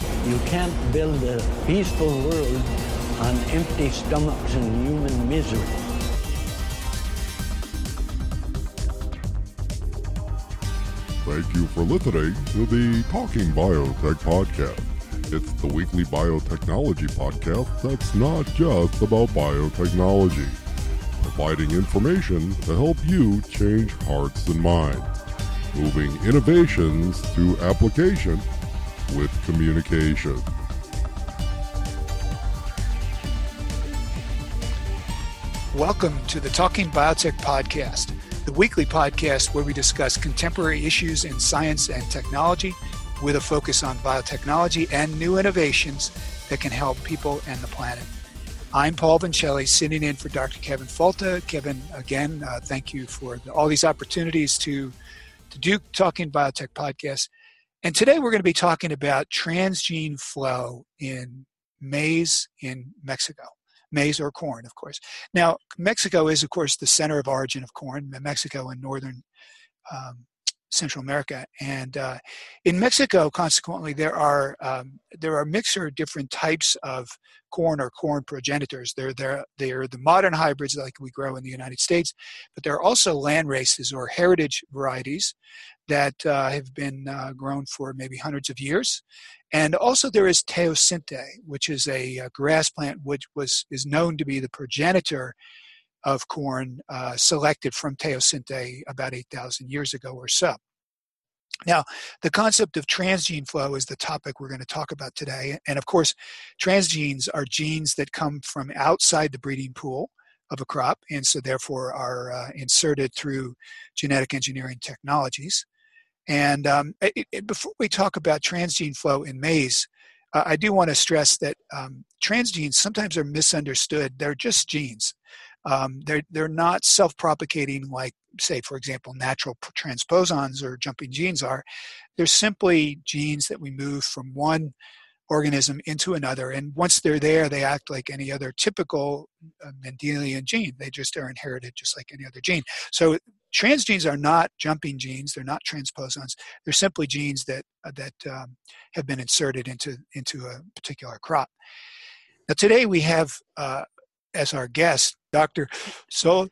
You can't build a peaceful world on empty stomachs and human misery. Thank you for listening to the Talking Biotech podcast. It's the weekly biotechnology podcast that's not just about biotechnology, providing information to help you change hearts and minds, moving innovations to application with communication. Welcome to the Talking Biotech Podcast, the weekly podcast where we discuss contemporary issues in science and technology with a focus on biotechnology and new innovations that can help people and the planet. I'm Paul Vincelli, sitting in for Dr. Kevin Folta. Kevin, again, uh, thank you for the, all these opportunities to, to do Talking Biotech podcast. And today we're going to be talking about transgene flow in maize in Mexico. Maize or corn, of course. Now, Mexico is, of course, the center of origin of corn, Mexico and northern um, Central America. And uh, in Mexico, consequently, there are um, there are of different types of corn or corn progenitors. They're they're they're the modern hybrids like we grow in the United States, but there are also land races or heritage varieties that uh, have been uh, grown for maybe hundreds of years. And also there is teosinte, which is a, a grass plant which was is known to be the progenitor of corn uh, selected from teosinte about 8,000 years ago or so. Now, the concept of transgene flow is the topic we're going to talk about today. And of course, transgenes are genes that come from outside the breeding pool of a crop and so therefore are uh, inserted through genetic engineering technologies. And um, it, it, before we talk about transgene flow in maize, uh, I do want to stress that um, transgenes sometimes are misunderstood. They're just genes. Um, they're they're not self-propagating like, say, for example, natural transposons or jumping genes are. They're simply genes that we move from one organism into another, and once they're there, they act like any other typical uh, Mendelian gene. They just are inherited just like any other gene. So transgenes are not jumping genes; they're not transposons. They're simply genes that uh, that um, have been inserted into into a particular crop. Now, today we have uh, as our guest Dr. Sol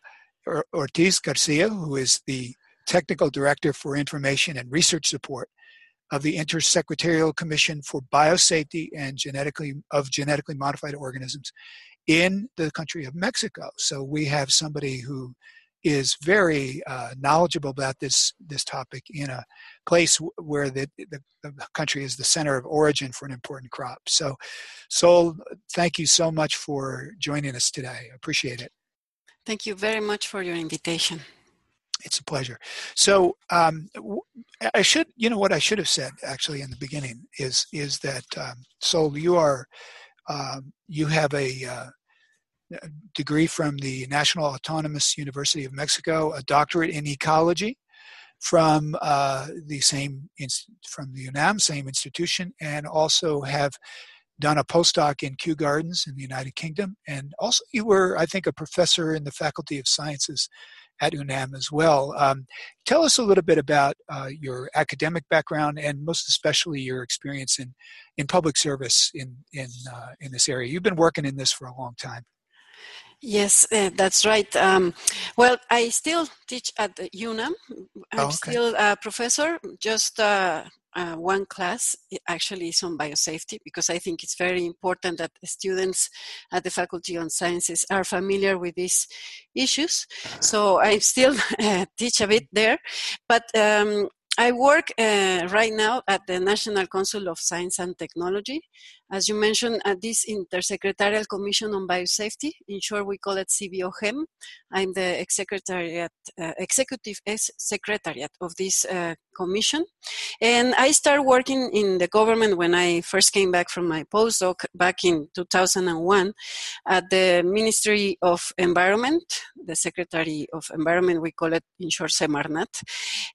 Ortiz Garcia, who is the Technical Director for Information and Research Support of the Intersecretarial Commission for Biosafety and Genetically of Genetically Modified Organisms in the country of Mexico. So we have somebody who is very uh, knowledgeable about this this topic in a place where the, the, the, country is the center of origin for an important crop. So, Sol, thank you so much for joining us today. I appreciate it. Thank you very much for your invitation. It's a pleasure. So, um, I should, you know, what I should have said actually in the beginning is is that um, Sol, you are, um, you have a uh, degree from the National Autonomous University of Mexico, a doctorate in ecology from uh, the same from the UNAM, same institution, and also have done a postdoc in Kew Gardens in the United Kingdom, and also you were, I think, a professor in the Faculty of Sciences at UNAM as well. Um, tell us a little bit about uh, your academic background and most especially your experience in, in public service in in uh, in this area. You've been working in this for a long time. Yes, uh, that's right. Um, well, I still teach at the UNAM. I'm Oh, okay. still a professor, just uh, uh, one class actually is on biosafety because I think it's very important that students at the Faculty of Sciences are familiar with these issues. So I still uh, teach a bit there, but um, I work uh, right now at the National Council of Science and Technology. As you mentioned, at this Intersecretarial Commission on Biosafety, in short, we call it CIBIOGEM. I'm the execretariat, uh, executive secretariat of this uh, commission. And I started working in the government when I first came back from my postdoc back in 2001 at the Ministry of Environment, the Secretary of Environment, we call it in short Semarnat.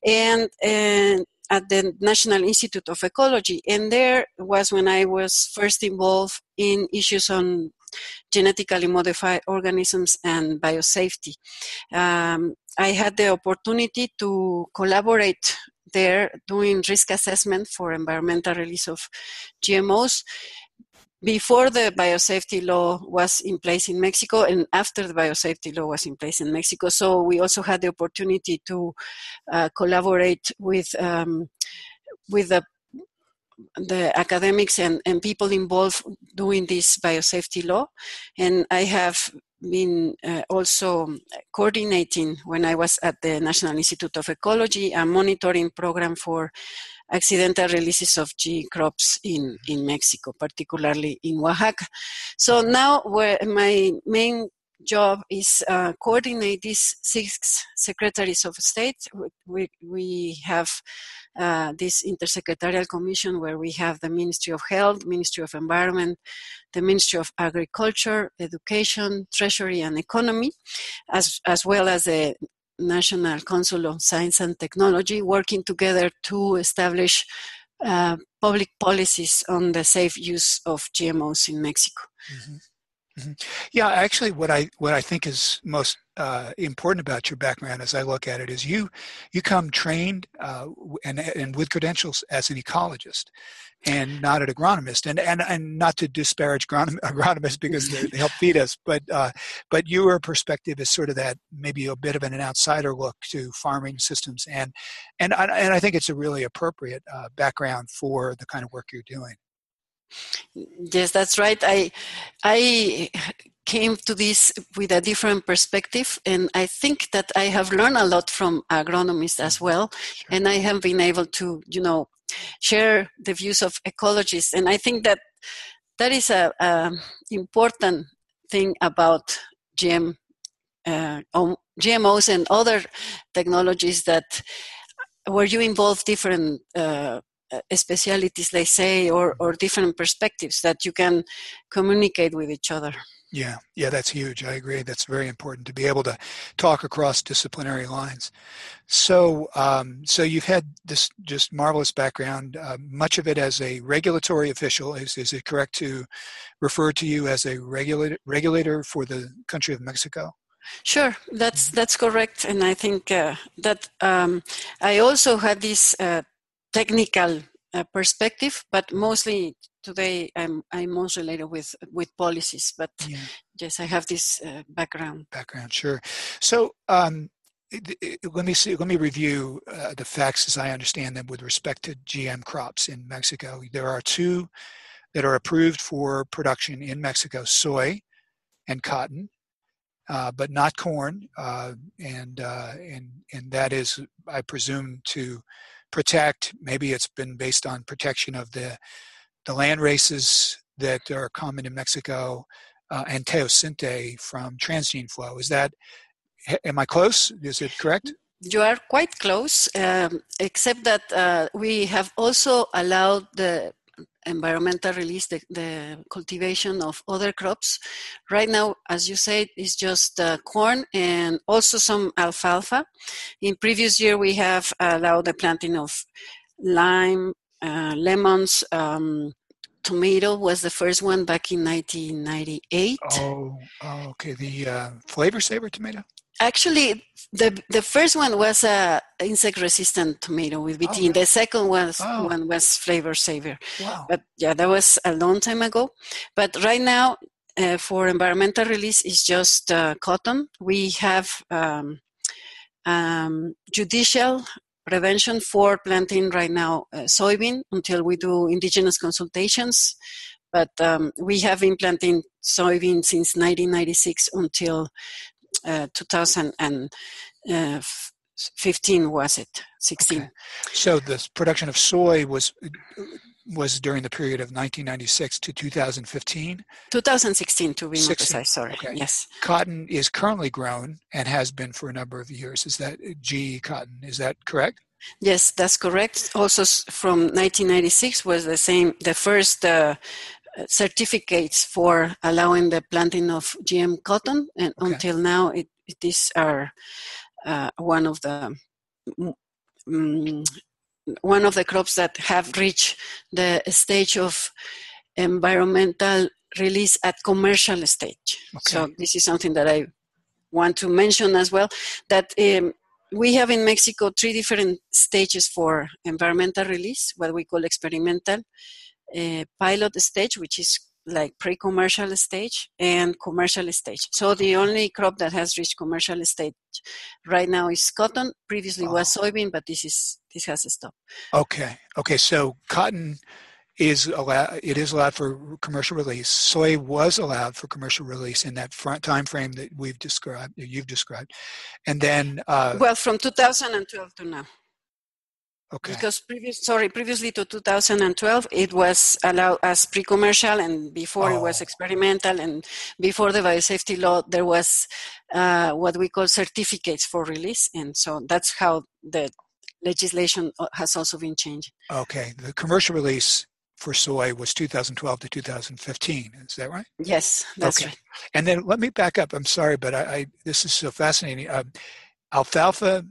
And, and at the National Institute of Ecology. And there was when I was first involved in issues on genetically modified organisms and biosafety. Um, I had the opportunity to collaborate there doing risk assessment for environmental release of GMOs before the biosafety law was in place in Mexico and after the biosafety law was in place in Mexico. So we also had the opportunity to uh, collaborate with um, with the the academics and, and people involved doing this biosafety law. And I have been uh, also coordinating when I was at the National Institute of Ecology a monitoring program for accidental releases of G crops in, in Mexico, particularly in Oaxaca. So now my main job is uh, coordinate these six secretaries of state. We, we have uh, this intersecretarial commission where we have the Ministry of Health, Ministry of Environment, the Ministry of Agriculture, Education, Treasury, and Economy, as, as well as the National Council on Science and Technology, working together to establish uh, public policies on the safe use of GMOs in Mexico. Mm-hmm. Mm-hmm. Yeah, actually, what I what I think is most uh, important about your background, as I look at it, is you you come trained uh, and and with credentials as an ecologist, and not an agronomist, and and, and not to disparage agronomists because they help feed us, but uh, but your perspective is sort of that maybe a bit of an outsider look to farming systems, and and and I think it's a really appropriate uh, background for the kind of work you're doing. Yes, that's right. I I came to this with a different perspective, and I think that I have learned a lot from agronomists as well, sure. and I have been able to, you know, share the views of ecologists, and I think that that is a, a important thing about GM, uh, GMOs and other technologies that where you involve different uh, specialities, they say, or, or different perspectives that you can communicate with each other. Yeah, yeah, that's huge. I agree. That's very important to be able to talk across disciplinary lines. So, um, so you've had this just marvelous background. Uh, much of it as a regulatory official. Is is it correct to refer to you as a regulator regulator for the country of Mexico? Sure, that's that's correct, and I think uh, that um, I also had this uh, technical uh, perspective, but mostly today I'm I'm most related with with policies. But yeah. yes, I have this uh, background. Background, sure. So. Um, it, it, let me see. Let me review uh, the facts as I understand them with respect to GM crops in Mexico. There are two that are approved for production in Mexico: soy and cotton, uh, but not corn. Uh, and uh, and and that is, I presume, to protect. Maybe it's been based on protection of the the land races that are common in Mexico uh, and teosinte from transgene flow. Is that am I close? Is it correct? You are quite close, um, except that uh, we have also allowed the environmental release, the, the, cultivation of other crops. Right now, as you said, it's just uh, corn and also some alfalfa. In previous year, we have allowed the planting of lime, uh, lemons, um, tomato was the first one back in 1998. Oh, oh okay. The uh, Flavr Savr tomato? Actually, the the first one was a insect resistant tomato with BT. Oh, really? The second was oh. one was Flavr Savr. Wow. But yeah, that was a long time ago. But right now, uh, for environmental release is just uh, cotton. We have um, um, judicial prevention for planting right now uh, soybean until we do indigenous consultations. But um, we have been planting soybean since 1996 until uh, 2015 was it? 16 okay. so the production of soy was was during the period of 1996 to 2015 2016 to be 16. more precise sorry. Okay. yes. Cotton is currently grown and has been for a number of years. Is that GE cotton? Is that correct? Yes that's correct. Also from 1996 was the same the first uh, certificates for allowing the planting of GM cotton, and okay. until now, it, it is our uh, one of the um, one of the crops that have reached the stage of environmental release at commercial stage. Okay. So this is something that I want to mention as well. That um, we have in Mexico three different stages for environmental release, what we call experimental, uh, pilot stage, which is like pre-commercial stage and commercial stage. So the only crop that has reached commercial stage right now is cotton. Previously oh. was soybean, but this is this has stopped. Okay. Okay. So cotton is allowed. It is allowed for commercial release. Soy was allowed for commercial release in that front time frame that we've described. You've described, and then uh, well, from 2012 to now. Okay. Because previous, sorry, previously to 2012, it was allowed as pre-commercial, and before oh. it was oh. experimental, and before the biosafety law, there was uh, what we call certificates for release, and so that's how the legislation uh, has also been changed. Okay, the commercial release for soy was 2012 to 2015. Is that right? Yes, that's okay. right. And then let me back up. I'm sorry, but I, I this is so fascinating. Uh, alfalfa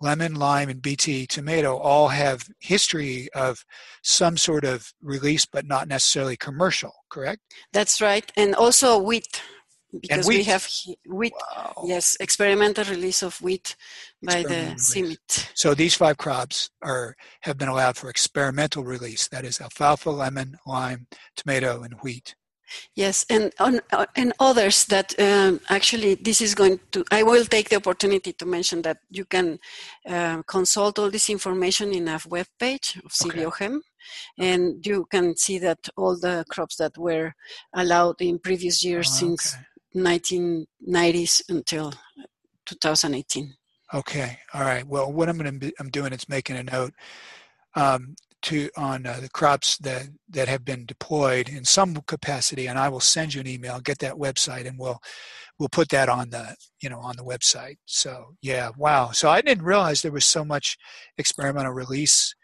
lemon, lime, and BT tomato all have history of some sort of release, but not necessarily commercial. Correct? That's right, and also wheat because wheat. we have wheat. Wow. Yes, experimental release of wheat by the CIMMYT. So these five crops are have been allowed for experimental release. That is alfalfa, lemon, lime, tomato, and wheat. Yes, and on, uh, and others that um, actually this is going to. I will take the opportunity to mention that you can uh, consult all this information in a web page of CIBIOGEM, okay. and you can see that all the crops that were allowed in previous years oh, since okay. 1990s until 2018. Okay, all right. Well, what I'm going to I'm doing is making a note. Um, to on uh, the crops that that have been deployed in some capacity and i will send you an email. Get that website and we'll we'll put that on the you know on the website. So yeah wow. So i didn't realize there was so much experimental release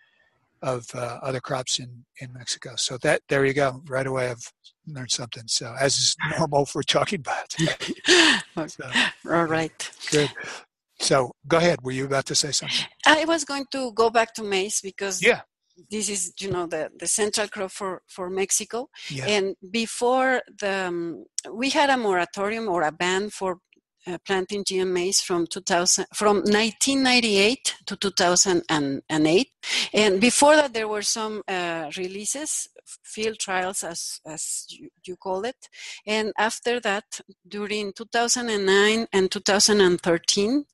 of uh, other crops in in mexico. So that there you go. Right away i've learned something. So as is normal for talking about. So, all right. Good. So go ahead. Were you about to say something? I was going to go back to maize because yeah this is you know the, the central crop for, for mexico. Yeah. and before the um, we had a moratorium or a ban for uh, planting GM maize from 2000 from 1998 to 2008 and before that there were some uh, releases field trials as as you, you, call it. And after that during 2009 and 2013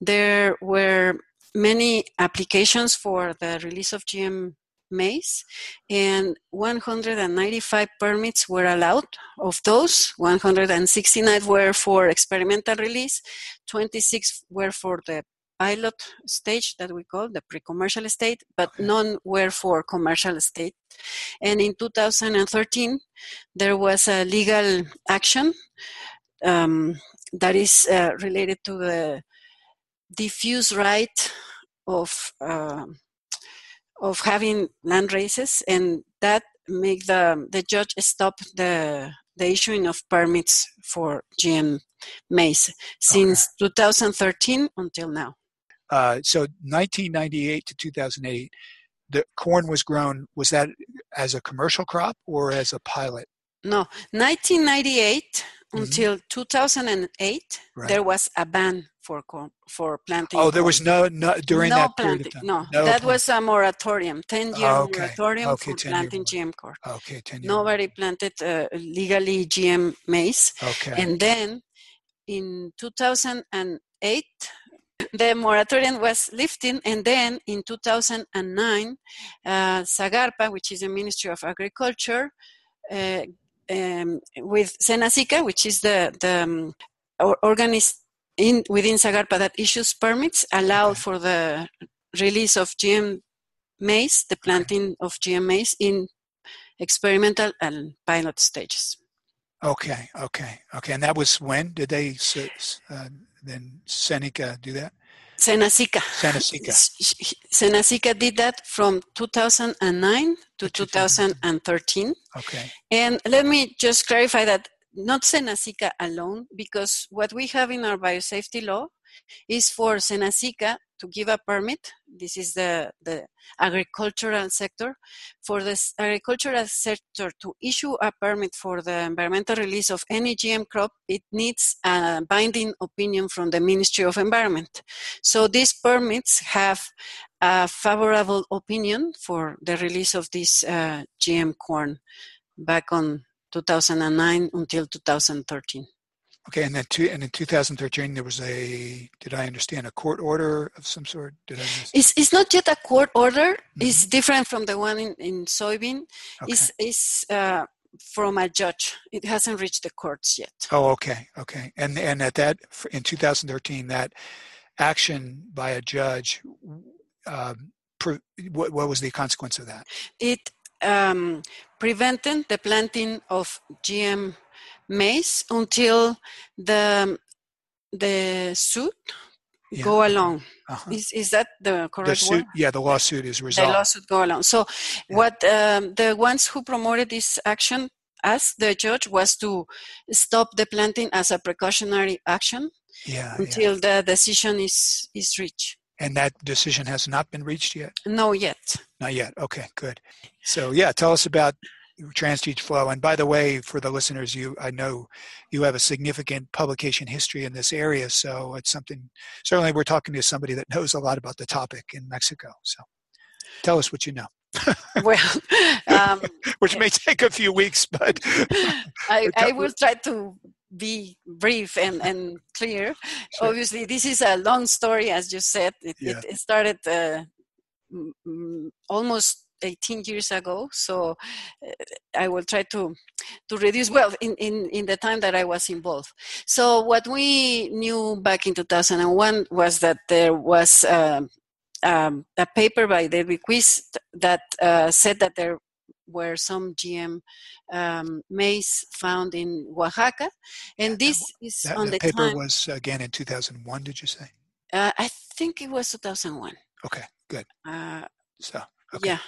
there were many applications for the release of GM maize, and 195 permits were allowed. Of those, 169 were for experimental release, 26 were for the pilot stage that we call the pre-commercial state, but okay. none were for commercial state. And in 2013, there was a legal action um, that is uh, related to the diffuse right of uh, of having land races, and that make the the judge stop the the issuing of permits for GM maize since okay. 2013 until now. Uh, so 1998 to 2008, the corn was grown. Was that as a commercial crop or as a pilot? No, 1998 mm-hmm. until 2008, right. there was a ban for for planting. Oh, there was no, no during no that period planting. of time. No, that plant- was a moratorium, 10 year Okay, moratorium okay, for 10-year planting GM corn. Okay, ten years. Nobody planted uh, legally GM maize. Okay. And then in 2008, the moratorium was lifted, and then in 2009, uh, Sagarpa, which is the Ministry of Agriculture, uh, um, with SENASICA, which is the the um, or- organis- in within Sagarpa that issues permits, allowed Okay. for the release of GM maize, the planting of GM maize in experimental and pilot stages. Okay, okay, okay. And that was when did they uh, then Seneca do that? SENASICA. SENASICA. S- sh- SENASICA did that from 2009 to 2013. Okay. And let me just clarify that not SENASICA alone, because what we have in our biosafety law is for SENASICA to give a permit. This is the, the agricultural sector. For the agricultural sector to issue a permit for the environmental release of any GM crop, it needs a binding opinion from the Ministry of Environment. So these permits have a favorable opinion for the release of this uh, GM corn back on 2009 until 2013. Okay, and then two, and in 2013 there was a did I understand a court order of some sort? Did I? It's, it's not yet a court order. It's different from the one in, in soybean. Okay. It's, it's uh, from a judge. It hasn't reached the courts yet. Oh, okay, okay. And and at that in 2013 that action by a judge um, what what was the consequence of that? It um, prevented the planting of GM maize until the the suit Yeah. go along. Uh-huh. Is is that the The correct suit, word? yeah, the lawsuit is resolved. The lawsuit go along. So what um, the ones who promoted this action asked the judge was to stop the planting as a precautionary action yeah, yeah. until the decision is is reached. And that decision has not been reached yet. No, yet. Not yet. Okay, good. So yeah, tell us about transgene flow. And by the way, for the listeners, you I know you have a significant publication history in this area, so it's something. Certainly, we're talking to somebody that knows a lot about the topic in Mexico. So tell us what you know, Well, um, which may take a few weeks, but I, I will try to be brief and, and clear. Sure. Obviously, this is a long story, as you said. It, Yeah. it, started uh, almost 18 years ago. So uh, I will try to to reduce well in, in, in the time that I was involved. So what we knew back in 2001 was that there was um, um, a paper by David Quist that uh, said that there were some GM um, maize found in Oaxaca, and this is that, on the paper time. was again in 2001. Did you say? uh, I think it was 2001. Okay, good. Uh, So okay, Yeah,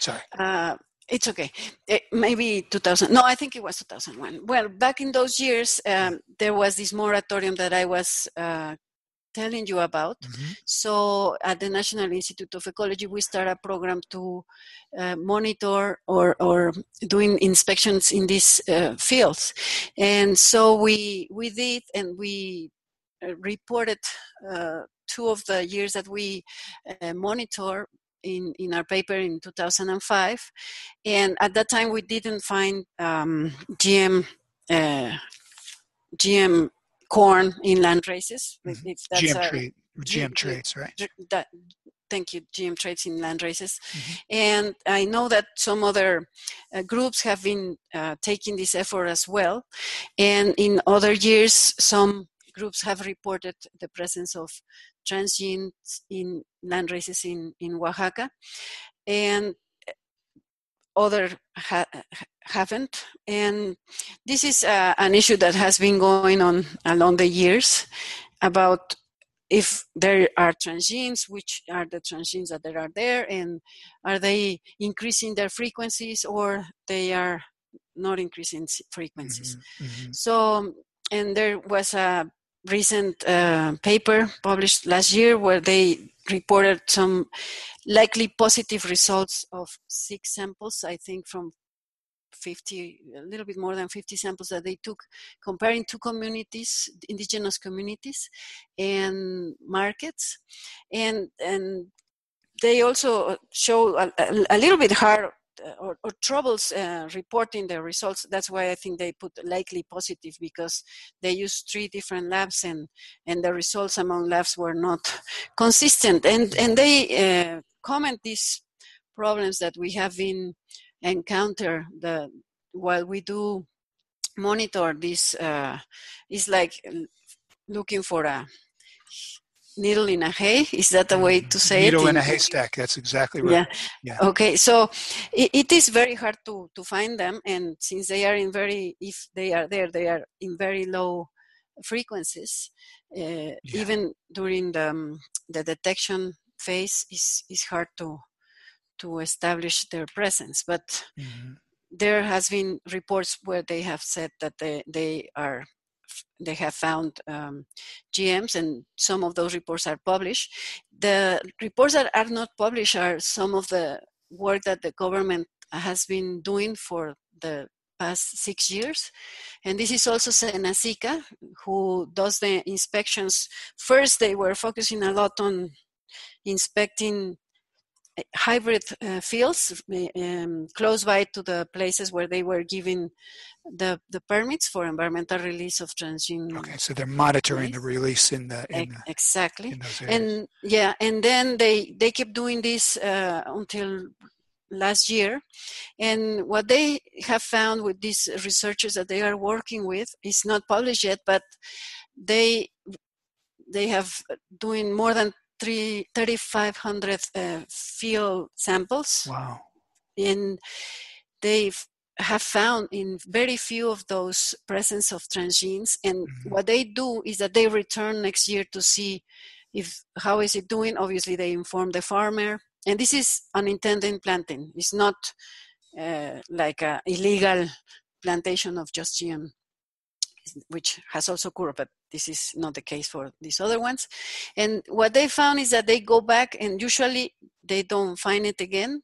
sorry. uh, it's okay. Eh, maybe 2000. No, I think it was 2001. Well, back in those years, um, there was this moratorium that I was uh, telling you about. Mhm. So at the National Institute of Ecology, we start a program to uh, monitor or, or doing inspections in these uh, fields. And so we, we did, and we uh, reported uh, two of the years that we uh, monitor in, in our paper in 2005. And at that time, we didn't find um, GM, uh, GM corn in land races. Mhm. That's GM a- trade, GM G- trades, right? That thank you gm traits in land races Mhm. and i know that some other uh, groups have been uh, taking this effort as well and in other years some groups have reported the presence of transgenes in land races in, in oaxaca and other ha- haven't and this is uh, an issue that has been going on along the years about if there are transgenes, which are the transgenes that there are there, and are they increasing their frequencies or they are not increasing frequencies? Mhm, mhm. So, and there was a recent uh, paper published last year where they reported some likely positive results of six samples, I think from 50, a little bit more than 50 samples that they took, comparing two communities, indigenous communities, and markets, and and they also show a, a, a little bit hard uh, or, or, troubles uh, reporting the results. That's why I think they put likely positive because they used three different labs and and the results among labs were not consistent. And and they uh, comment these problems that we have been encounter the while we do monitor this uh, is like looking for a needle in a hay. Is that the way to say needle it? Needle in a haystack. That's exactly right. Yeah, yeah. okay. So it, it is very hard to to find them and since they are in very if they are there they are in very low frequencies. Uh, yeah. even during the um, the detection phase is is hard to to establish their presence but mm-hmm. there has been reports where they have said that they they are they have found um, GMs, and some of those reports are published. The reports that are not published are some of the work that the government has been doing for the past six years. And this is also SENASICA, who does the inspections. First, they were focusing a lot on inspecting hybrid uh, fields um, close by to the places where they were giving the, the permits for environmental release of transgene. Okay, so they're monitoring release. the release in the, in the exactly. In and yeah, and then they they keep doing this uh, until last year, and what they have found with these researchers that they are working with is not published yet, but they they have doing more than 3,500 uh, field samples. Wow. And they have found in very few of those presence of transgenes. And mm-hmm. what they do is that they return next year to see if how is it doing. Obviously, they inform the farmer. And this is unintended planting. It's not uh, like a illegal plantation of just GM which has also occurred, but this is not the case for these other ones. And what they found is that they go back and usually they don't find it again.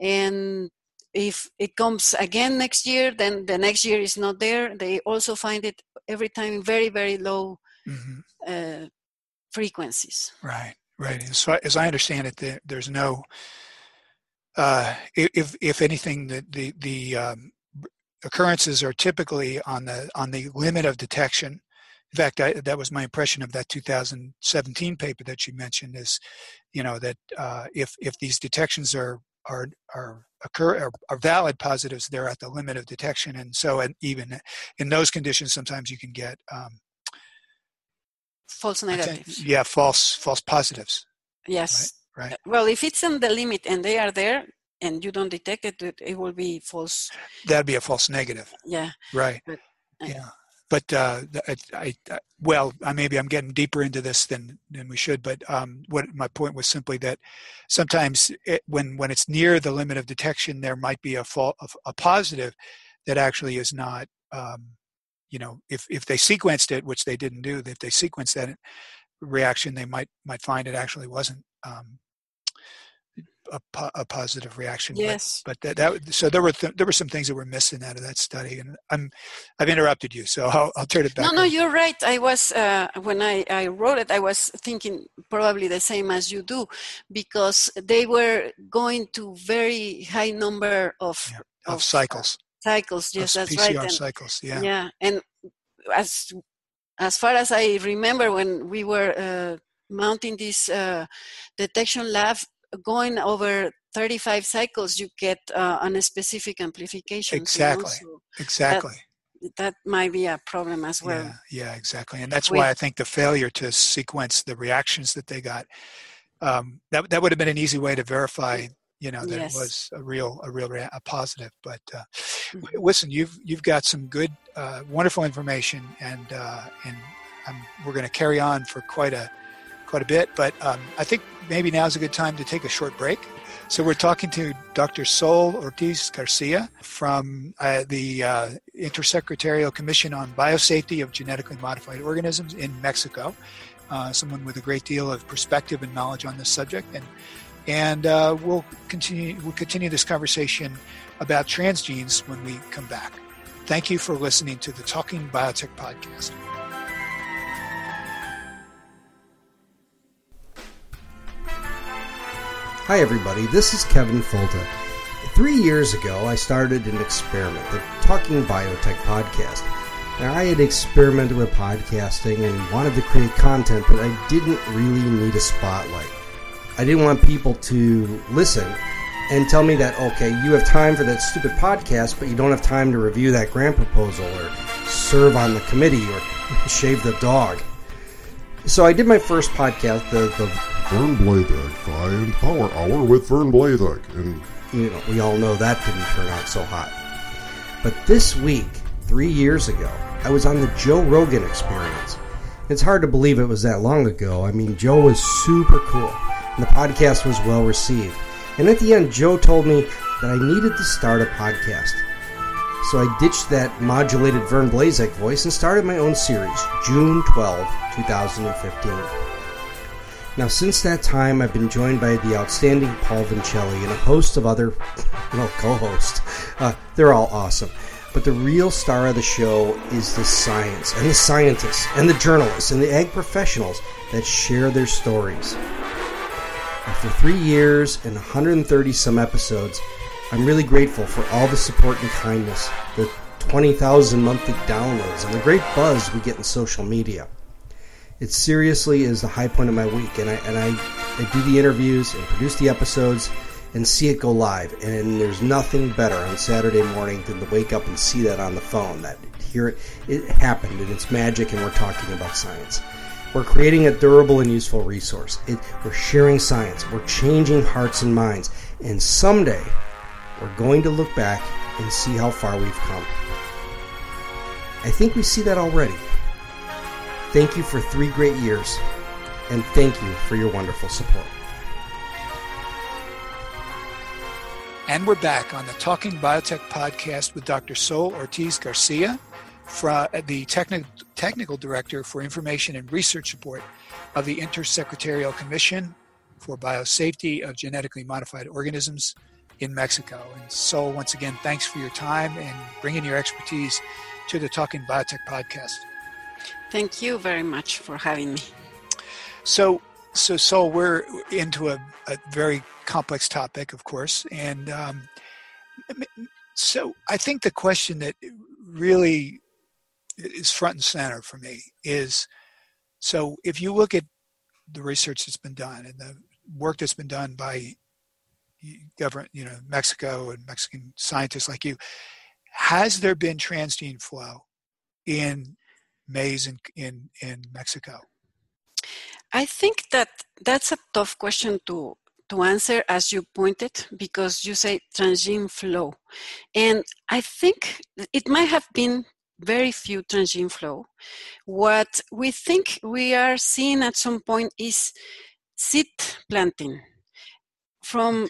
And if it comes again next year, then the next year is not there. They also find it every time very, very low mm-hmm. uh, frequencies. Right, right. So as I understand it, there's no, uh, if if anything, the the the um, occurrences are typically on the on the limit of detection. In fact, I, that was my impression of that 2017 paper that you mentioned. Is you know that uh, if if these detections are are are occur are, are, valid positives, they're at the limit of detection, and so and even in those conditions, sometimes you can get um, false negatives. Yeah, false false positives. Yes. Right, right. Well, if it's in the limit and they are there, and you don't detect it, it, it will be false. That'd be a false negative. Yeah. Right. But, uh, yeah. But uh, I, I, I, well, maybe I'm getting deeper into this than than we should. But um, what my point was simply that sometimes it, when when it's near the limit of detection, there might be a, fault, a, a positive that actually is not. Um, you know, if if they sequenced it, which they didn't do, if they sequenced that reaction, they might might find it actually wasn't um, a, a positive reaction. Yes. But, but that, that, so there were th- there were some things that were missing out of that study, and I'm I've interrupted you, so I'll, I'll turn it back. No, no, you're right. I was uh, when I, I wrote it, I was thinking probably the same as you do, because they were going to very high number of yeah, of, of, cycles. Cycles, yes, that's PCR right. And, cycles, yeah. Yeah, and as as far as I remember, when we were uh, mounting this uh, detection lab going over 35 cycles, you get uh, on a specific amplification. Exactly. You know? so exactly. That, that, might be a problem as well. Yeah, yeah exactly. And that's With, why I think the failure to sequence the reactions that they got, um, that, that would have been an easy way to verify you know that yes. it was a real a real a positive but uh, mm-hmm. listen you've you've got some good uh, wonderful information and uh, and I'm, we're going to carry on for quite a quite a bit, but um, I think maybe now is a good time to take a short break. So we're talking to Dr. Sol Ortiz Garcia from uh, the uh, Intersecretarial Commission on Biosafety of Genetically Modified Organisms in Mexico, uh, someone with a great deal of perspective and knowledge on this subject. And and uh, we'll continue we'll continue this conversation about transgenes when we come back. Thank you for listening to the Talking Biotech podcast. Hi, everybody. This is Kevin Folta. Three years ago, I started an experiment, the Talking Biotech podcast. Now, I had experimented with podcasting and wanted to create content, but I didn't really need a spotlight. I didn't want people to listen and tell me that, okay, you have time for that stupid podcast, but you don't have time to review that grant proposal or serve on the committee or shave the dog. So I did my first podcast, the, the Vern Blazek, Science Power Hour with Vern Blazek. And you know, we all know that didn't turn out so hot. But this week, three years ago, I was on the Joe Rogan experience. It's hard to believe it was that long ago. I mean, Joe was super cool, and the podcast was well received. And at the end, Joe told me that I needed to start a podcast. So I ditched that modulated Vern Blazek voice and started my own series, June 12, 2015. Now, since that time, I've been joined by the outstanding Paul Vincelli and a host of other, well, co-hosts. Uh, they're all awesome. But the real star of the show is the science, and the scientists, and the journalists, and the ag professionals that share their stories. After three years and 130 some episodes, I'm really grateful for all the support and kindness, the 20,000 monthly downloads, and the great buzz we get in social media. It seriously is the high point of my week, and I and I, I do the interviews and produce the episodes and see it go live. And there's nothing better on Saturday morning than to wake up and see that on the phone. That here it, it happened, and it's magic, and we're talking about science. We're creating a durable and useful resource. It, we're sharing science. We're changing hearts and minds. And someday, we're going to look back and see how far we've come. I think we see that already. Thank you for three great years, and thank you for your wonderful support. And we're back on the Talking Biotech podcast with Dr. Sol Ortiz Garcia, the technical, director for information and research support of the Intersecretarial Commission for Biosafety of Genetically Modified Organisms in Mexico. And Sol, once again, thanks for your time and bringing your expertise to the Talking Biotech podcast. Thank you very much for having me. So, so, so we're into a, a very complex topic, of course, and um, so I think the question that really is front and center for me is so if you look at the research that's been done and the work that's been done by government, you know, Mexico and Mexican scientists like you, has there been transgene flow in maize in, in, in Mexico? I think that that's a tough question to to answer as you pointed because you say transgene flow. And i think it might have been very few transgene flow. What we think we are seeing at some point is seed planting from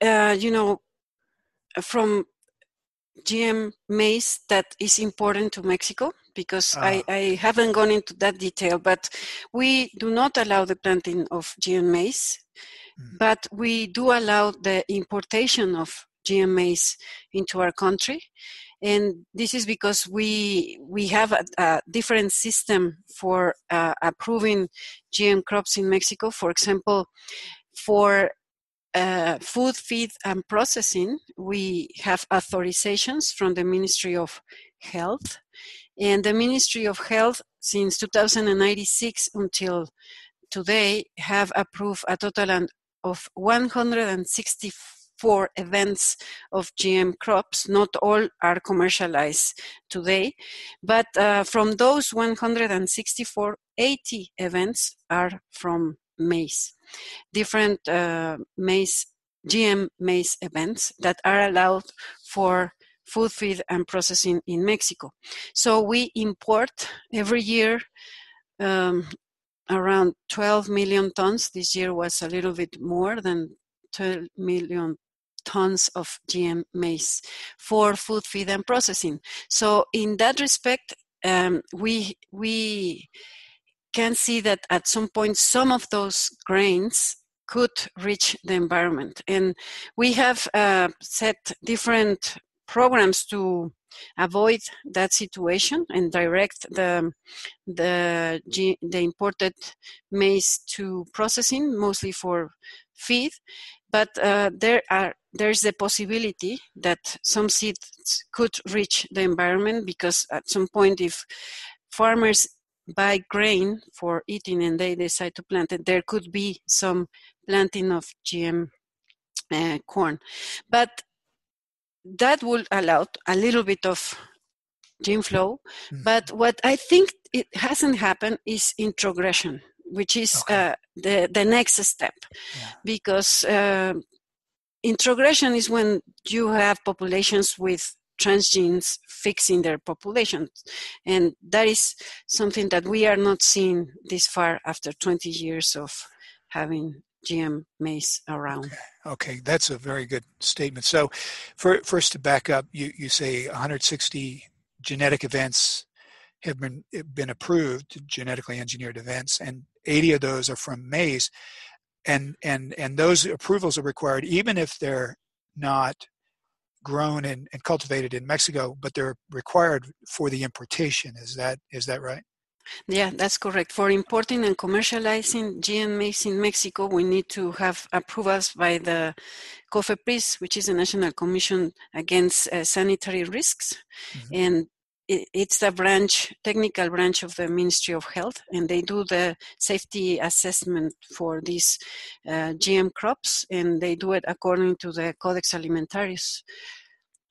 uh, you know from gm maize that is important to mexico because uh. I, I haven't gone into that detail, but we do not allow the planting of GM maize, mm. but we do allow the importation of GM maize into our country. And this is because we we have a, a different system for uh, approving GM crops in Mexico. For example, for uh, food, feed, and processing, we have authorizations from the Ministry of Health and the Ministry of Health, since 2096 until today, have approved a total of 164 events of GM crops. Not all are commercialized today, but uh, from those 164, 80 events are from maize. Different uh, maize, GM maize events that are allowed for food feed and processing in Mexico. So we import every year um, around 12 million tons. This year was a little bit more than 12 million tons of GM maize for food feed and processing. So in that respect, um, we we can see that at some point some of those grains could reach the environment. And we have uh, set different programs to avoid that situation and direct the the the imported maize to processing, mostly for feed. But uh, there are there's the possibility that some seeds could reach the environment because at some point, if farmers buy grain for eating and they decide to plant it, there could be some planting of GM uh, corn. But that would allow a little bit of gene flow. Mm-hmm. But what I think it hasn't happened is introgression, which is okay. uh, the the next step, yeah. because uh, introgression is when you have populations with transgenes fixing their populations, and that is something that we are not seeing this far after 20 years of having GM maize around. Okay. okay. that's a very good statement. So, for, first to back up, you, you say 160 genetic events have been been approved, genetically engineered events, and 80 of those are from maize, and and and those approvals are required even if they're not grown and, and cultivated in Mexico, but they're required for the importation. Is that is that right? Yeah, that's correct. For importing and commercializing GM maize in Mexico, we need to have approvals by the COFEPRIS, which is the National Commission Against uh, Sanitary Risks. Mm-hmm. And it, it's the branch, technical branch of the Ministry of Health, and they do the safety assessment for these uh, GM crops, and they do it according to the Codex Alimentarius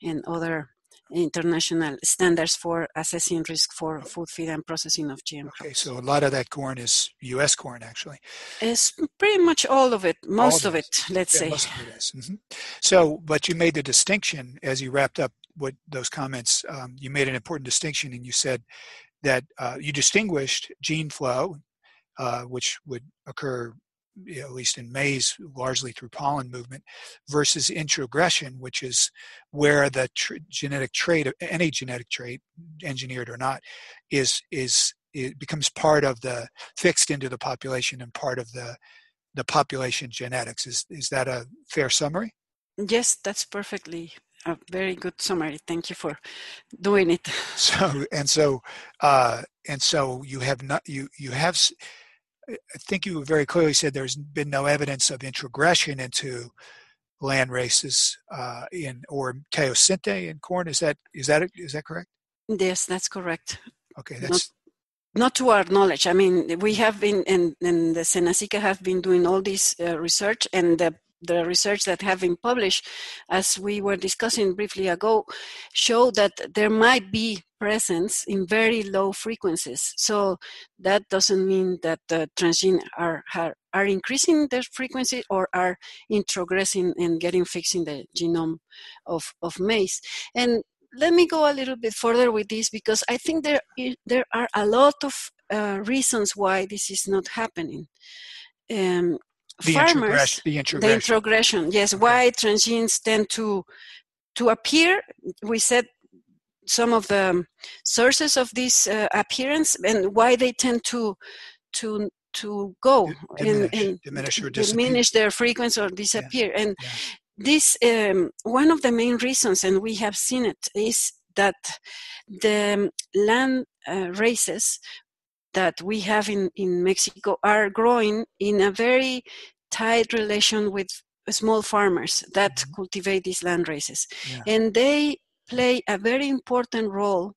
and other international standards for assessing risk for food feed and processing of GM crops. Okay, so a lot of that corn is U.S. corn, actually. It's pretty much all of it, most of it, it let's yeah, say. Most of it is. Mm-hmm. So, but you made the distinction as you wrapped up what those comments. Um, you made an important distinction, and you said that uh, you distinguished gene flow, uh, which would occur you know, at least in maize, largely through pollen movement, versus introgression, which is where the tr- genetic trait, any genetic trait, engineered or not, is is it becomes part of the fixed into the population and part of the the population genetics. Is is that a fair summary? Yes, that's perfectly a very good summary. Thank you for doing it. So and so uh, and so you have not you you have I think you very clearly said there's been no evidence of introgression into land races uh, in or teosinte in corn. Is that is that is that correct? Yes, that's correct. Okay, that's not, not to our knowledge. I mean, we have been and and the SENASICA have been doing all this uh, research, and the the research that have been published, as we were discussing briefly ago, show that there might be presence in very low frequencies. So that doesn't mean that the transgene are, are, are increasing their frequency or are introgressing and getting fixed in the genome of, of maize. And let me go a little bit further with this because I think there, there are a lot of uh, reasons why this is not happening. Um, the farmers, the introgression. The introgression, yes. Okay. Why transgenes tend to to appear? We said some of the sources of this uh, appearance and why they tend to to to go diminish, and, and diminish, diminish their frequency or disappear. Yeah. And yeah. this um, one of the main reasons, and we have seen it, is that the land uh, races that we have in, in Mexico are growing in a very tight relation with small farmers that mm-hmm. cultivate these land races. Yeah. And they play a very important role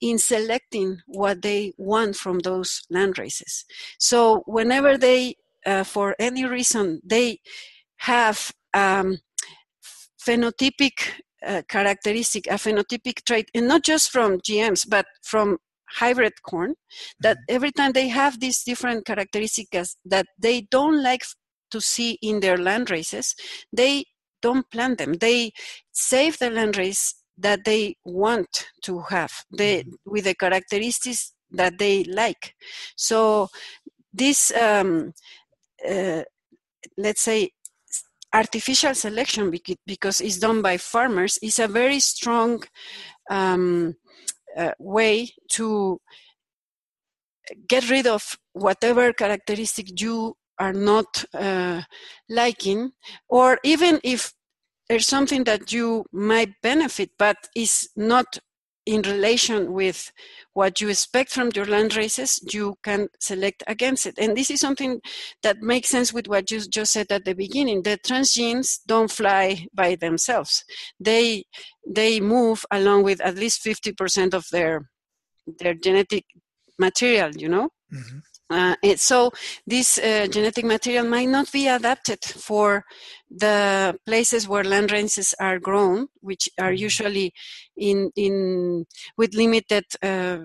in selecting what they want from those land races. So whenever they, uh, for any reason, they have um, phenotypic uh, characteristic, a phenotypic trait, and not just from GMs, but from hybrid corn that mm-hmm. every time they have these different characteristics that they don't like to see in their land races they don't plant them they save the land race that they want to have they mm-hmm. with the characteristics that they like so this um, uh, let's say artificial selection because it's done by farmers is a very strong um, uh, way to get rid of whatever characteristic you are not uh, liking, or even if there's something that you might benefit but is not in relation with what you expect from your land races, you can select against it. And this is something that makes sense with what you just said at the beginning. The transgenes don't fly by themselves. They they move along with at least 50% of their their genetic material, you know? Mm-hmm. Uh, it, so this uh, genetic material might not be adapted for the places where land races are grown, which are mm-hmm. usually in in with limited uh,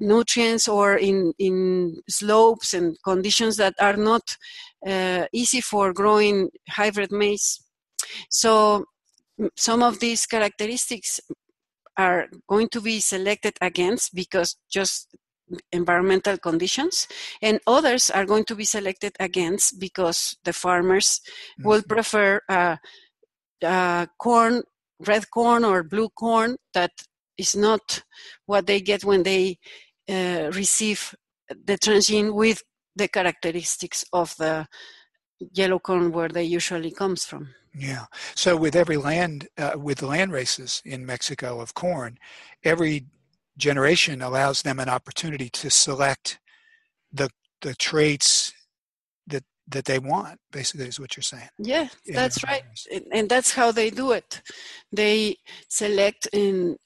nutrients or in in slopes and conditions that are not uh, easy for growing hybrid maize. So some of these characteristics are going to be selected against because just environmental conditions and others are going to be selected against because the farmers mm-hmm. will prefer uh, uh, corn red corn or blue corn that is not what they get when they uh, receive the transgene with the characteristics of the yellow corn where they usually comes from yeah. So with every land, uh, with land races in Mexico of corn, every generation allows them an opportunity to select the the traits that that they want basically is what you're saying. Yeah that's right. and that's how they do it. They select in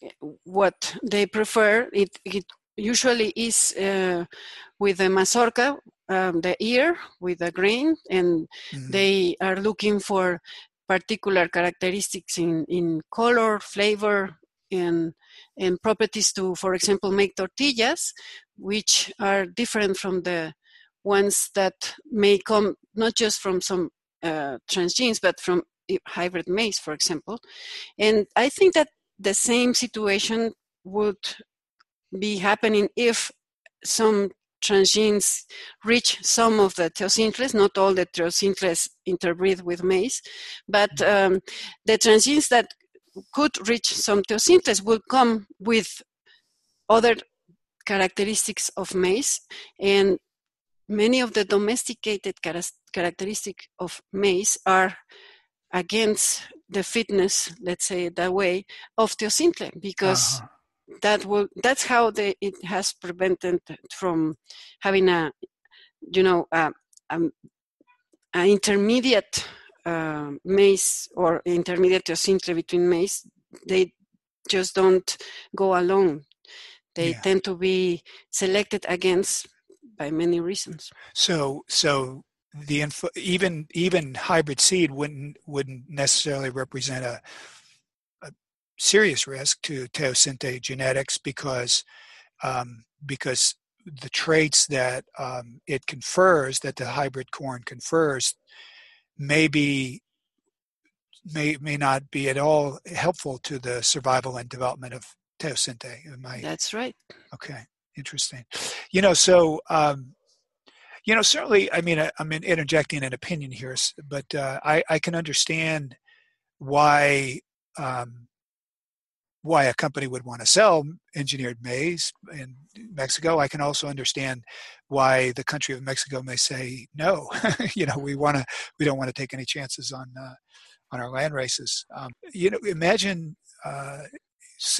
what they prefer. It, it usually is uh, with the mazorca um, the ear with the grain and mm-hmm. they are looking for particular characteristics in, in color flavor and and properties to, for example, make tortillas, which are different from the ones that may come not just from some uh, transgenes, but from hybrid maize, for example. And I think that the same situation would be happening if some transgenes reach some of the teosintles, not all the teosintles interbreed with maize, but mm-hmm. um, the transgenes that could reach some teosintles will come with other characteristics of maize and many of the domesticated characteristics of maize are against the fitness let's say that way of teosintle because uh-huh. that will that's how they, it has prevented from having a you know a, a, a intermediate uh, maize or intermediate teosinte between maize, they just don't go alone. They yeah. tend to be selected against by many reasons. So, so the info, even even hybrid seed wouldn't wouldn't necessarily represent a, a serious risk to teosinte genetics because um, because the traits that um, it confers that the hybrid corn confers may be may may not be at all helpful to the survival and development of teosinte. Am I, That's right. Okay, interesting. You know, so um, you know, certainly, I mean, I, am interjecting an opinion here, but uh, I, I can understand why um, why a company would want to sell engineered maize in Mexico. I can also understand why the country of Mexico may say no. you know, we want to, we don't want to take any chances on uh, on our land races. Um, you know, imagine uh,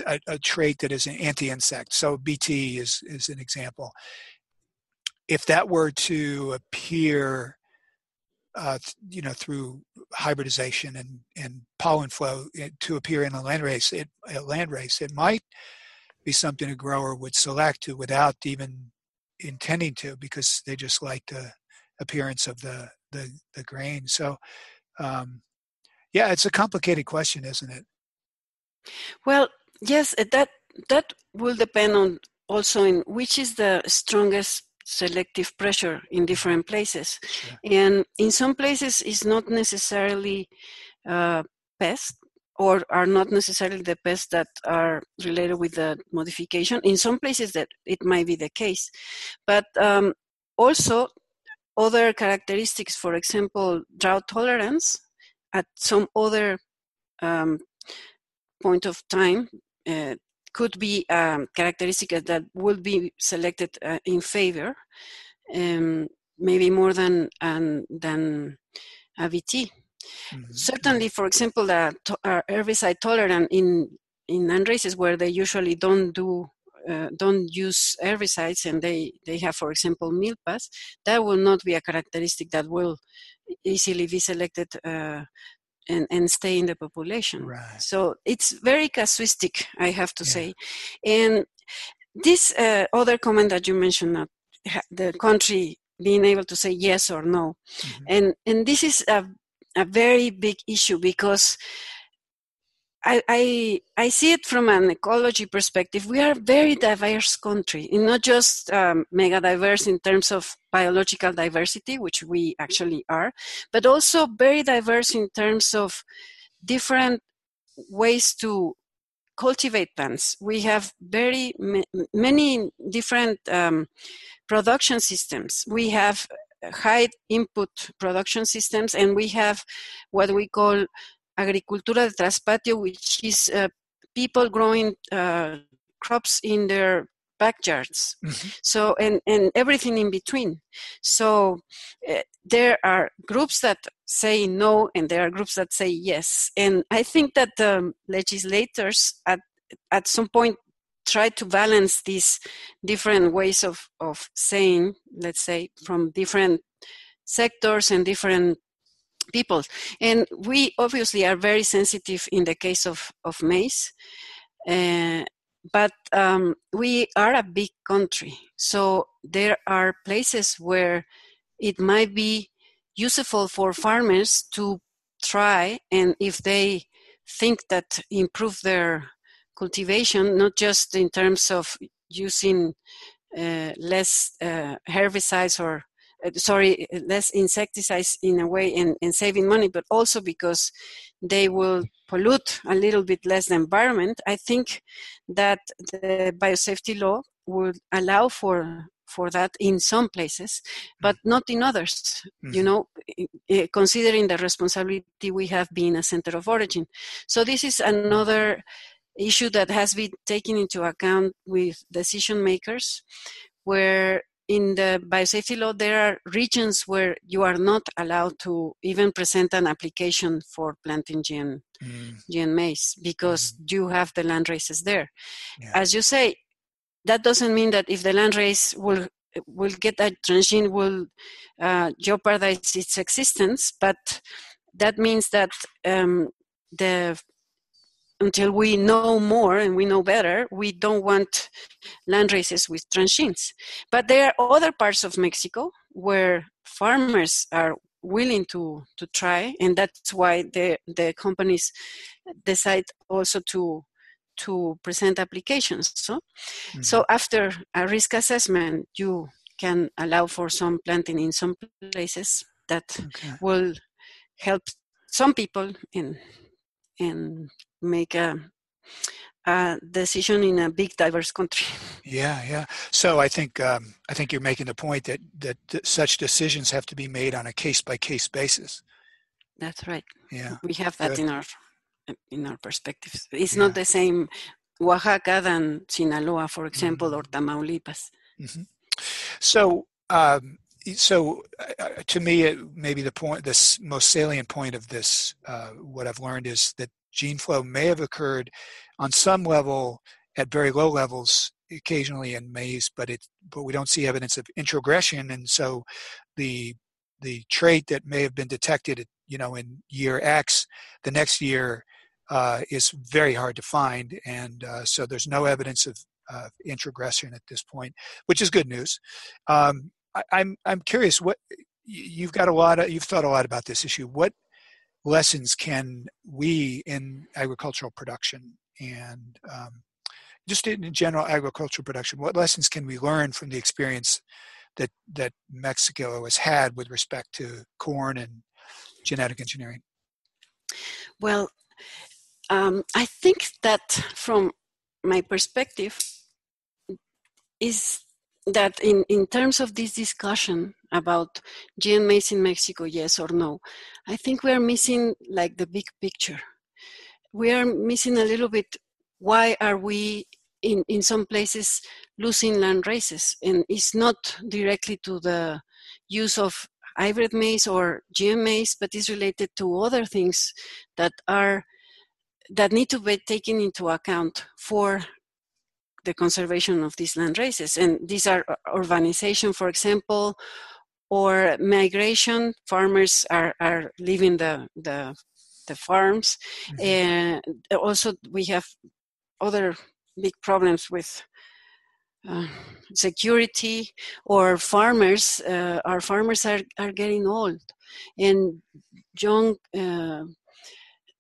a, a, trait that is an anti-insect. So BT is is an example. If that were to appear uh, you know, through hybridization and, and pollen flow eh, to appear in a land race, it, a land race, it might be something a grower would select to without even intending to, because they just like the appearance of the the, the grain. So, um, yeah, it's a complicated question, isn't it? Well, yes, eh, that that will depend on also in which is the strongest selective pressure in different places. And in some places, it's not necessarily uh, pests or are not necessarily the pests that are related with the modification. In some places, that it might be the case. But um, also, other characteristics, for example, drought tolerance at some other um, point of time uh, could be um, characteristic that would be selected uh, in favor. Um, maybe more than um, than a BT. Mm-hmm. Certainly, for example, the uh, herbicide tolerant in in land races where they usually don't do uh, don't use herbicides and they they have, for example, milpas, that will not be a characteristic that will easily be selected uh, and, and stay in the population. Right. So it's very casuistic, I have to yeah. say. And this uh, other comment that you mentioned, uh, the country being able to say yes or no, mm-hmm. and and this is a a very big issue because I, I, I see it from an ecology perspective. We are a very diverse country, and not just um, mega diverse in terms of biological diversity, which we actually are, but also very diverse in terms of different ways to cultivate plants. We have very ma- many different um, production systems. We have high input production systems, and we have what we call agricultura de traspatio, which is uh, people growing uh, crops in their backyards. Mm-hmm. So, and, and everything in between. So, uh, there are groups that say no, and there are groups that say yes. And I think that the legislators at at some point try to balance these different ways of, of saying, let's say, from different sectors and different people. And we obviously are very sensitive in the case of, of maize. Uh, but um, we are a big country, so there are places where it might be useful for farmers to try, and if they think that improve their cultivation, not just in terms of using uh, less uh, herbicides or sorry, less insecticides in a way and, and saving money, but also because they will pollute a little bit less the environment. I think that the biosafety law would allow for for that in some places, but mm-hmm. not in others. Mm-hmm. You know, considering the responsibility we have being a center of origin. So this is another issue that has been taken into account with decision makers, where in the biosafety law, there are regions where you are not allowed to even present an application for planting GM, mm. GM maize because mm. you have the land races there. Yeah. As you say, that doesn't mean that if the land race will will get that transgene will uh, jeopardize its existence, but that means that um, the until we know more and we know better, we don't want land races with transgenes. But there are other parts of Mexico where farmers are willing to, to try, and that's why the, the companies decide also to to present applications. So, mm-hmm. so after a risk assessment, you can allow for some planting in some places that okay. will help some people in and make a, a decision in a big diverse country. Yeah, yeah. So I think um, I think you're making the point that that such decisions have to be made on a case by case basis. That's right. Yeah, we have that Good. in our in our perspectives. It's yeah. not the same Oaxaca than Sinaloa, for example, mm-hmm. or Tamaulipas. Mm-hmm. So. Um, so uh, to me it, maybe the point this most salient point of this uh, what i've learned is that gene flow may have occurred on some level at very low levels occasionally in maize but it but we don't see evidence of introgression. And so the the trait that may have been detected you know in year x the next year uh, is very hard to find. And uh, so there's no evidence of uh, introgression at this point which is good news. Um, I, I'm I'm curious what you've got a lot of you've thought a lot about this issue. What lessons can we in agricultural production and um, just in general agricultural production, what lessons can we learn from the experience that that Mexico has had with respect to corn and genetic engineering? Well, um, I think that from my perspective is that in, in terms of this discussion about GM maize in Mexico, yes or no, I think we are missing like the big picture. We are missing a little bit why are we in, in some places losing land races and it's not directly to the use of hybrid maize or GM maize, but is related to other things that are that need to be taken into account for the conservation of these land races. And these are urbanization, for example, or migration. Farmers are, are leaving the, the, the farms. Mm-hmm. And also, we have other big problems with uh, security or farmers uh, our farmers are, are getting old and young uh,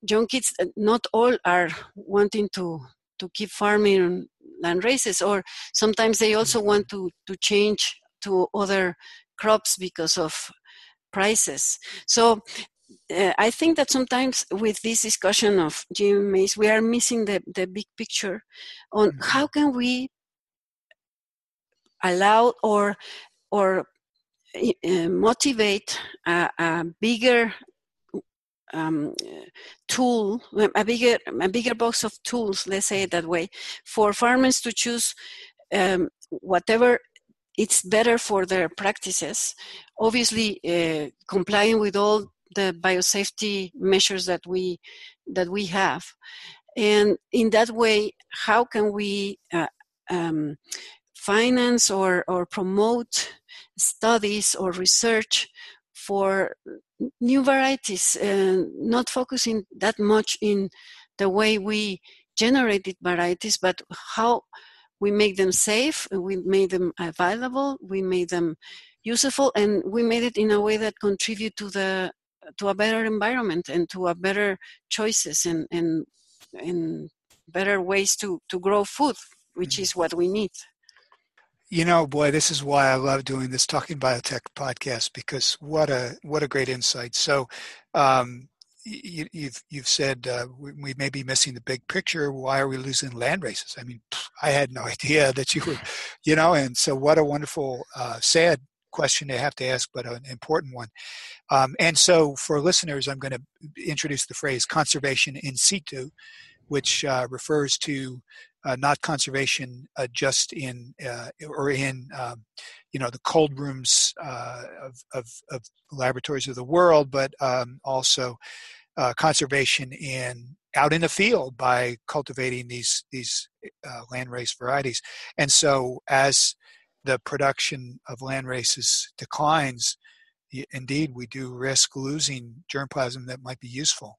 young kids uh, not all are wanting to to keep farming land races or sometimes they also mm-hmm. want to to change to other crops because of prices so uh, I think that sometimes with this discussion of GM maize, we are missing the, the big picture on mm-hmm. how can we allow or or uh, motivate a, a bigger um, tool, a bigger a bigger box of tools, let's say it that way, for farmers to choose um, whatever it's better for their practices. Obviously, uh, complying with all the biosafety measures that we that we have, and in that way, how can we uh, um, finance or, or promote studies or research for new varieties, uh, not focusing that much in the way we generated varieties, but how we make them safe, we made them available, we made them useful, and we made it in a way that contribute to the to a better environment and to a better choices and and, and better ways to, to grow food, which mm-hmm. is what we need. You know, boy, this is why I love doing this Talking Biotech podcast because what a what a great insight. So, um, you, have you've, you've said uh, we, we, may be missing the big picture. Why are we losing land races? I mean, I had no idea that you were, you know. And so, what a wonderful, uh, sad question to have to ask, but an important one. Um, and so, for listeners, I'm going to introduce the phrase conservation in situ, which uh, refers to uh, not conservation uh, just in uh, or in um, you know the cold rooms uh, of, of, of, laboratories of the world, but um, also uh, conservation in out in the field by cultivating these these uh, landrace varieties. And so as the production of land races declines, indeed we do risk losing germplasm that might be useful.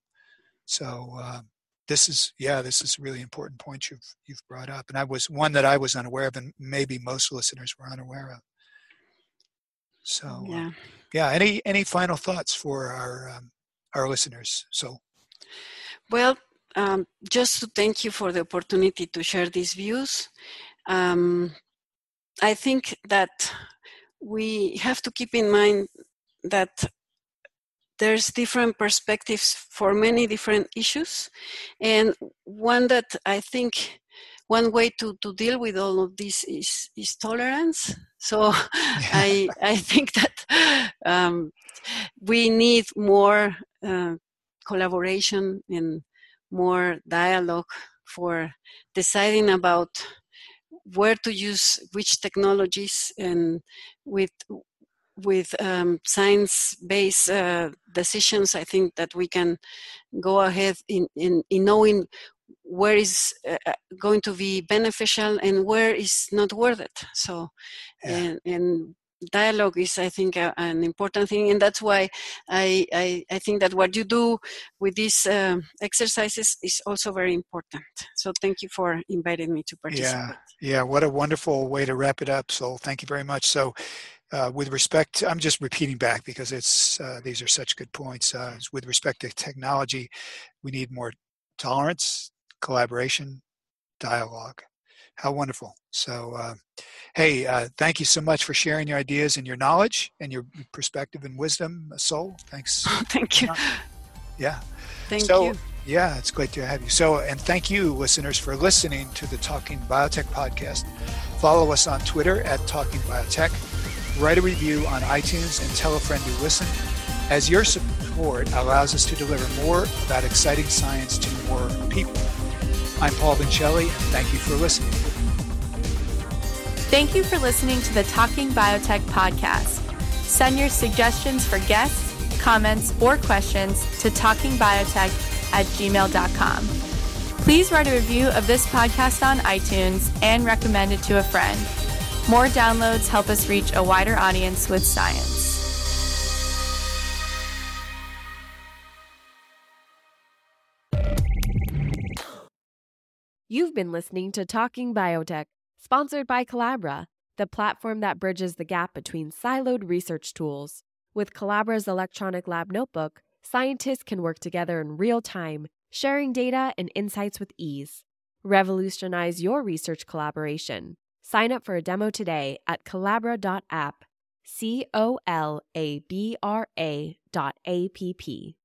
So um, this is yeah this is a really important point you've you've brought up and i was one that i was unaware of and maybe most listeners were unaware of. So uh, yeah. uh, yeah any any final thoughts for our um, our listeners? So. Well um, just to thank you for the opportunity to share these views. Um, i think that we have to keep in mind that there's different perspectives for many different issues. And one that i think one way to, to deal with all of this is, is tolerance. So I, I think that um, we need more uh, collaboration and more dialogue for deciding about where to use which technologies and with with um, science-based uh, decisions, I think that we can go ahead in, in, in knowing where is uh, uh going to be beneficial and where is not worth it. So, yeah. and, and, dialogue is, I think, uh, an important thing, and that's why I, I, I think that what you do with these uh, exercises is also very important. So, thank you for inviting me to participate. Yeah, yeah, what a wonderful way to wrap it up. So, thank you very much. So, uh, with respect, I'm just repeating back because it's uh, these are such good points. Uh, with respect to technology, we need more tolerance, collaboration, dialogue. How wonderful! So, uh, hey, uh, thank you so much for sharing your ideas and your knowledge and your perspective and wisdom, Sol. Thanks. thank you. Yeah. Thank so, you. Yeah, it's great to have you. So, and thank you, listeners, for listening to the Talking Biotech podcast. Follow us on Twitter at Talking Biotech write a review on iTunes, and tell a friend to listen, as your support allows us to deliver more about exciting science to more people. I'm Paul Vincelli, and thank you for listening. Thank you for listening to the Talking Biotech podcast. Send your suggestions for guests, comments, or questions to talkingbiotech at gmail.com. Please write a review of this podcast on iTunes and recommend it to a friend. More downloads help us reach a wider audience with science. You've been listening to Talking Biotech, sponsored by Colabra, the platform that bridges the gap between siloed research tools. With Colabra's electronic lab notebook, scientists can work together in real time, sharing data and insights with ease. Revolutionize your research collaboration. Sign up for a demo today at Colabra.app, C O L A B R A dot A P P.